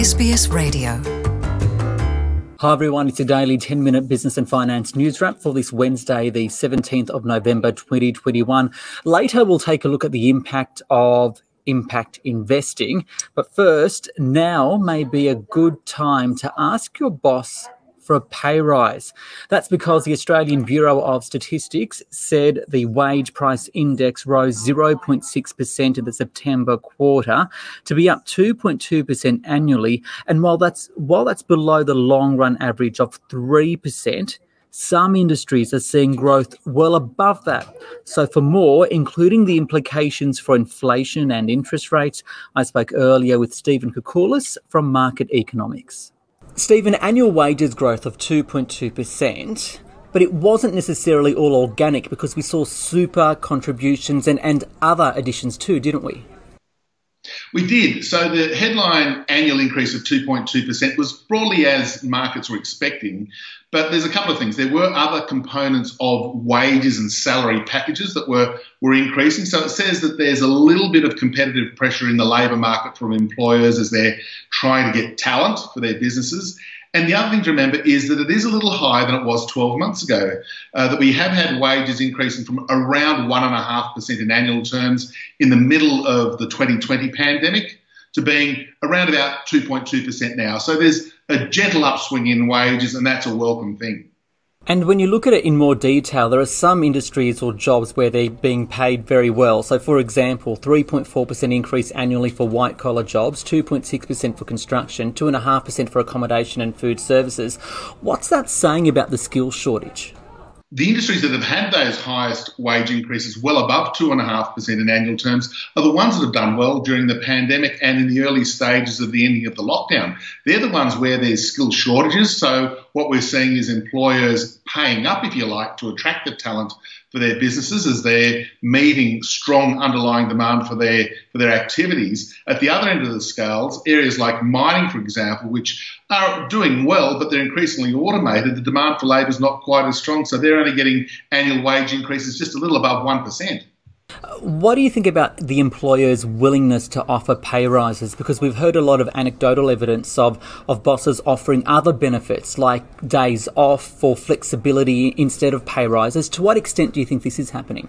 SBS Radio. Hi everyone, it's a daily 10 minute business and finance news wrap for this Wednesday, the 17th of November 2021. Later, we'll take a look at the impact of impact investing. But first, now may be a good time to ask your boss for a pay rise. That's because the Australian Bureau of Statistics said the wage price index rose 0.6% in the September quarter to be up 2.2% annually. And while that's while that's below the long run average of 3%, some industries are seeing growth well above that. So, for more, including the implications for inflation and interest rates, I spoke earlier with Stephen Koukoulas from Market Economics. Stephen, annual wages growth of 2.2%, but it wasn't necessarily all organic because we saw super contributions and, and other additions too, didn't we? We did. So the headline annual increase of 2.2% was broadly as markets were expecting. But there's a couple of things. There were other components of wages and salary packages that were, were increasing. So it says that there's a little bit of competitive pressure in the labour market from employers as they're trying to get talent for their businesses. And the other thing to remember is that it is a little higher than it was 12 months ago. Uh, that we have had wages increasing from around 1.5% in annual terms in the middle of the 2020 pandemic to being around about 2.2% now. So there's a gentle upswing in wages, and that's a welcome thing. And when you look at it in more detail, there are some industries or jobs where they're being paid very well. So, for example, 3.4% increase annually for white collar jobs, 2.6% for construction, 2.5% for accommodation and food services. What's that saying about the skills shortage? The industries that have had those highest wage increases, well above 2.5% in annual terms, are the ones that have done well during the pandemic and in the early stages of the ending of the lockdown. They're the ones where there's skill shortages. So, what we're seeing is employers paying up, if you like, to attract the talent for their businesses as they're meeting strong underlying demand for their for their activities. At the other end of the scales, areas like mining, for example, which are doing well, but they're increasingly automated, the demand for labour is not quite as strong. So they're only getting annual wage increases just a little above one percent. What do you think about the employer's willingness to offer pay rises? Because we've heard a lot of anecdotal evidence of, of bosses offering other benefits like days off for flexibility instead of pay rises. To what extent do you think this is happening?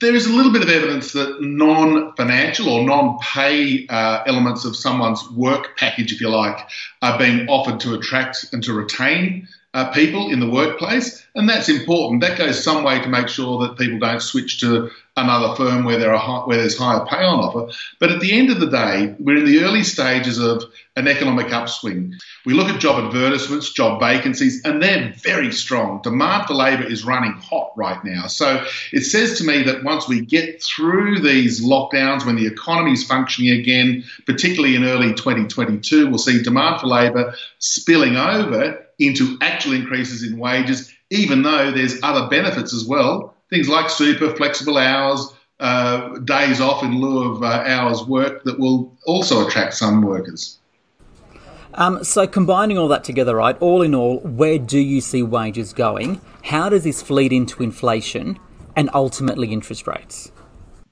There is a little bit of evidence that non financial or non pay uh, elements of someone's work package, if you like, are being offered to attract and to retain uh, people in the workplace, and that's important. That goes some way to make sure that people don't switch to another firm where there are high, where there's higher pay on offer. But at the end of the day, we're in the early stages of an economic upswing. We look at job advertisements, job vacancies, and they're very strong. Demand for labour is running hot right now. So it says to me that once we get through these lockdowns, when the economy is functioning again, particularly in early 2022, we'll see demand for labour spilling over into actual increases in wages, even though there's other benefits as well. Things like super, flexible hours, uh, days off in lieu of uh, hours work that will also attract some workers. Um, so, combining all that together, right, all in all, where do you see wages going? How does this feed into inflation and ultimately interest rates?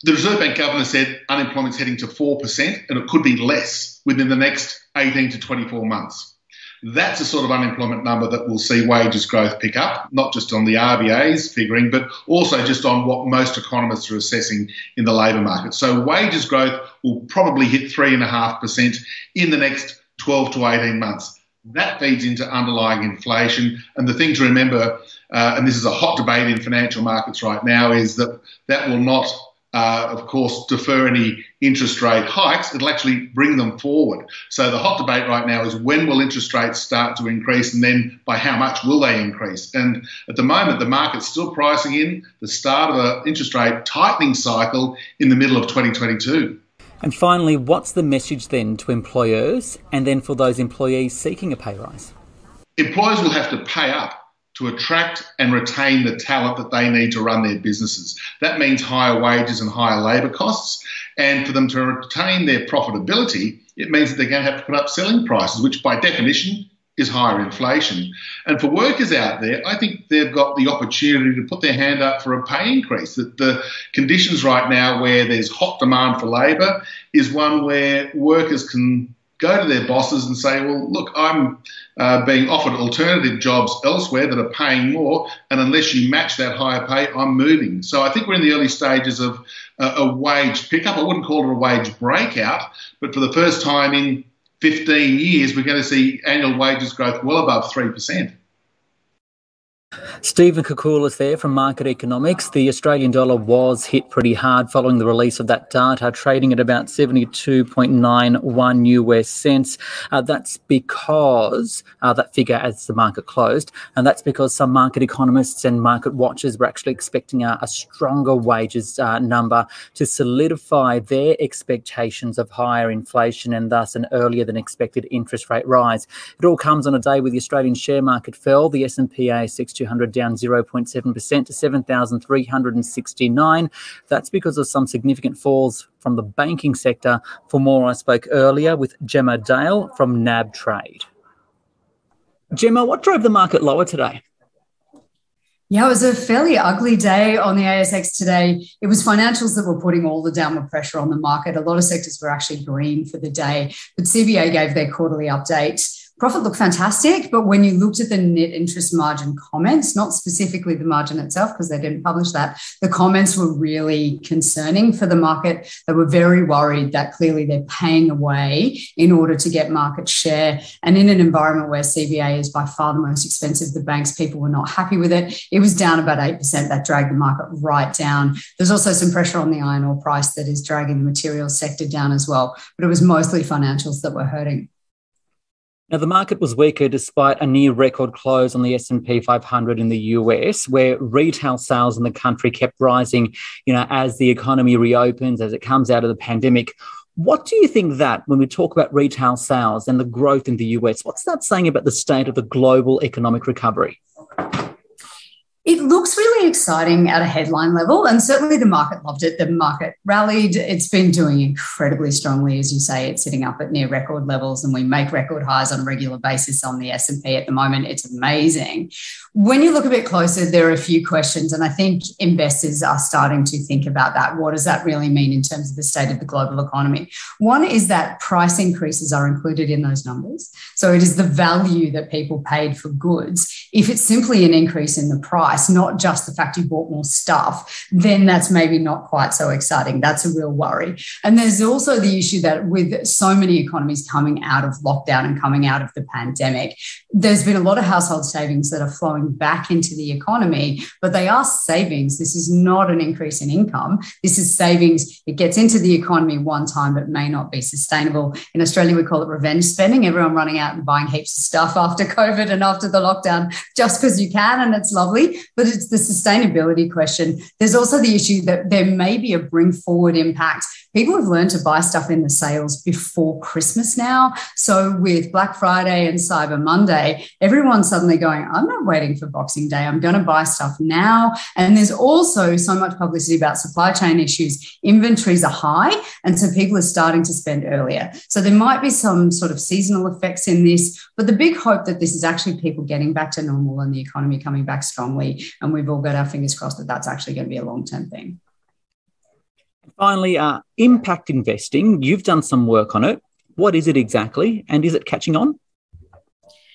The Reserve Bank governor said unemployment's heading to 4% and it could be less within the next 18 to 24 months. That's a sort of unemployment number that will see wages growth pick up, not just on the RBA's figuring, but also just on what most economists are assessing in the labour market. So wages growth will probably hit 3.5% in the next 12 to 18 months. That feeds into underlying inflation. And the thing to remember, uh, and this is a hot debate in financial markets right now, is that that will not uh, of course, defer any interest rate hikes, it'll actually bring them forward. So the hot debate right now is when will interest rates start to increase and then by how much will they increase? And at the moment, the market's still pricing in the start of an interest rate tightening cycle in the middle of 2022. And finally, what's the message then to employers and then for those employees seeking a pay rise? Employers will have to pay up to attract and retain the talent that they need to run their businesses. That means higher wages and higher labour costs. And for them to retain their profitability, it means that they're going to have to put up selling prices, which by definition is higher inflation. And for workers out there, I think they've got the opportunity to put their hand up for a pay increase. That the conditions right now where there's hot demand for labour is one where workers can go to their bosses and say, well, look, I'm uh, being offered alternative jobs elsewhere that are paying more, and unless you match that higher pay, I'm moving. So I think we're in the early stages of a, a wage pickup. I wouldn't call it a wage breakout, but for the first time in 15 years, we're going to see annual wages growth well above 3%. Stephen Koukoulas there from Market Economics. The Australian dollar was hit pretty hard following the release of that data, trading at about 72.91 US cents. Uh, that's because uh, that figure as the market closed, and that's because some market economists and market watchers were actually expecting a, a stronger wages uh, number to solidify their expectations of higher inflation and thus an earlier than expected interest rate rise. It all comes on a day where the Australian share market fell. The S&P ASX 200 down 0.7% to 7,369. That's because of some significant falls from the banking sector. For more, I spoke earlier with Gemma Dale from NAB Trade. Gemma, what drove the market lower today? Yeah, it was a fairly ugly day on the ASX today. It was financials that were putting all the downward pressure on the market. A lot of sectors were actually green for the day, but CBA gave their quarterly update Profit looked fantastic, but when you looked at the net interest margin comments, not specifically the margin itself, because they didn't publish that, the comments were really concerning for the market. They were very worried that clearly they're paying away in order to get market share. And in an environment where CBA is by far the most expensive, the banks, people were not happy with it. It was down about 8%. That dragged the market right down. There's also some pressure on the iron ore price that is dragging the materials sector down as well. But it was mostly financials that were hurting. Now, the market was weaker despite a near record close on the S&P 500 in the US, where retail sales in the country kept rising, you know, as the economy reopens, as it comes out of the pandemic. What do you think that when we talk about retail sales and the growth in the US, what's that saying about the state of the global economic recovery? It looks really exciting at a headline level, and certainly the market loved it. The market rallied. It's been doing incredibly strongly, as you say. It's sitting up at near record levels, and we make record highs on a regular basis on the S and P at the moment. It's amazing. When you look a bit closer, there are a few questions, and I think investors are starting to think about that. What does that really mean in terms of the state of the global economy? One is that price increases are included in those numbers, so it is the value that people paid for goods. If it's simply an increase in the price not just the fact you bought more stuff, then that's maybe not quite so exciting. That's a real worry. And there's also the issue that with so many economies coming out of lockdown and coming out of the pandemic, there's been a lot of household savings that are flowing back into the economy, but they are savings. This is not an increase in income. This is savings. It gets into the economy one time, but may not be sustainable. In Australia, we call it revenge spending. Everyone running out and buying heaps of stuff after COVID and after the lockdown just because you can, and it's lovely but it's the sustainability question. There's also the issue that there may be a bring forward impact people have learned to buy stuff in the sales before Christmas now. So with Black Friday and Cyber Monday, everyone's suddenly going, I'm not waiting for Boxing Day. I'm going to buy stuff now. And there's also so much publicity about supply chain issues. Inventories are high. And so people are starting to spend earlier. So there might be some sort of seasonal effects in this. But the big hope that this is actually people getting back to normal and the economy coming back strongly. And we've all got our fingers crossed that that's actually going to be a long term thing. Finally, uh, impact investing. You've done some work on it. What is it exactly, and is it catching on?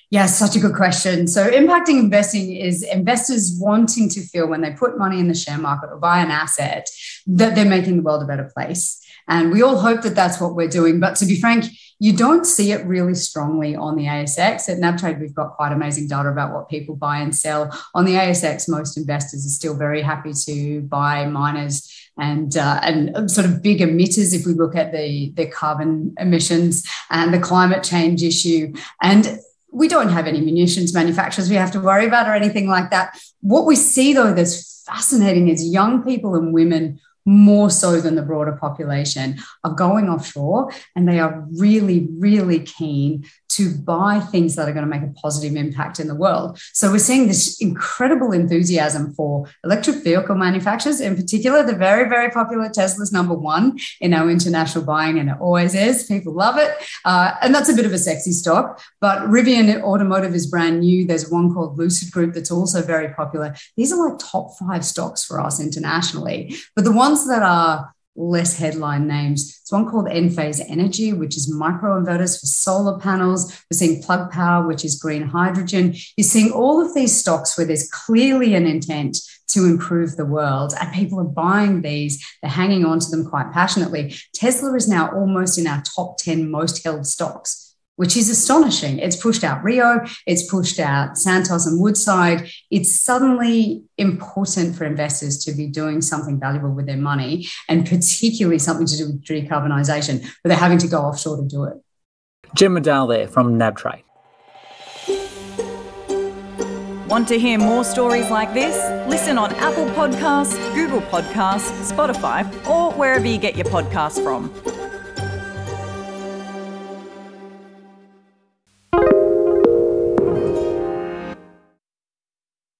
Yeah, such a good question. So, impacting investing is investors wanting to feel when they put money in the share market or buy an asset that they're making the world a better place. And we all hope that that's what we're doing. But to be frank, you don't see it really strongly on the ASX. At NabTrade, we've got quite amazing data about what people buy and sell. On the ASX, most investors are still very happy to buy miners and uh, and sort of big emitters if we look at the the carbon emissions and the climate change issue. And we don't have any munitions manufacturers we have to worry about or anything like that. What we see though that's fascinating is young people and women more so than the broader population, are going offshore and they are really, really keen to buy things that are going to make a positive impact in the world. So we're seeing this incredible enthusiasm for electric vehicle manufacturers, in particular, the very, very popular Tesla's number one in our international buying, and it always is. People love it. Uh, and that's a bit of a sexy stock. But Rivian Automotive is brand new. There's one called Lucid Group that's also very popular. These are like top five stocks for us internationally. But the ones that are less headline names. It's one called Enphase Energy, which is microinverters for solar panels. We're seeing Plug Power, which is green hydrogen. You're seeing all of these stocks where there's clearly an intent to improve the world, and people are buying these. They're hanging on to them quite passionately. Tesla is now almost in our top 10 most held stocks which is astonishing. It's pushed out Rio, it's pushed out Santos and Woodside. It's suddenly important for investors to be doing something valuable with their money, and particularly something to do with decarbonisation, but they're having to go offshore to do it. Gemma Dale there from NabTrade. Want to hear more stories like this? Listen on Apple Podcasts, Google Podcasts, Spotify, or wherever you get your podcasts from.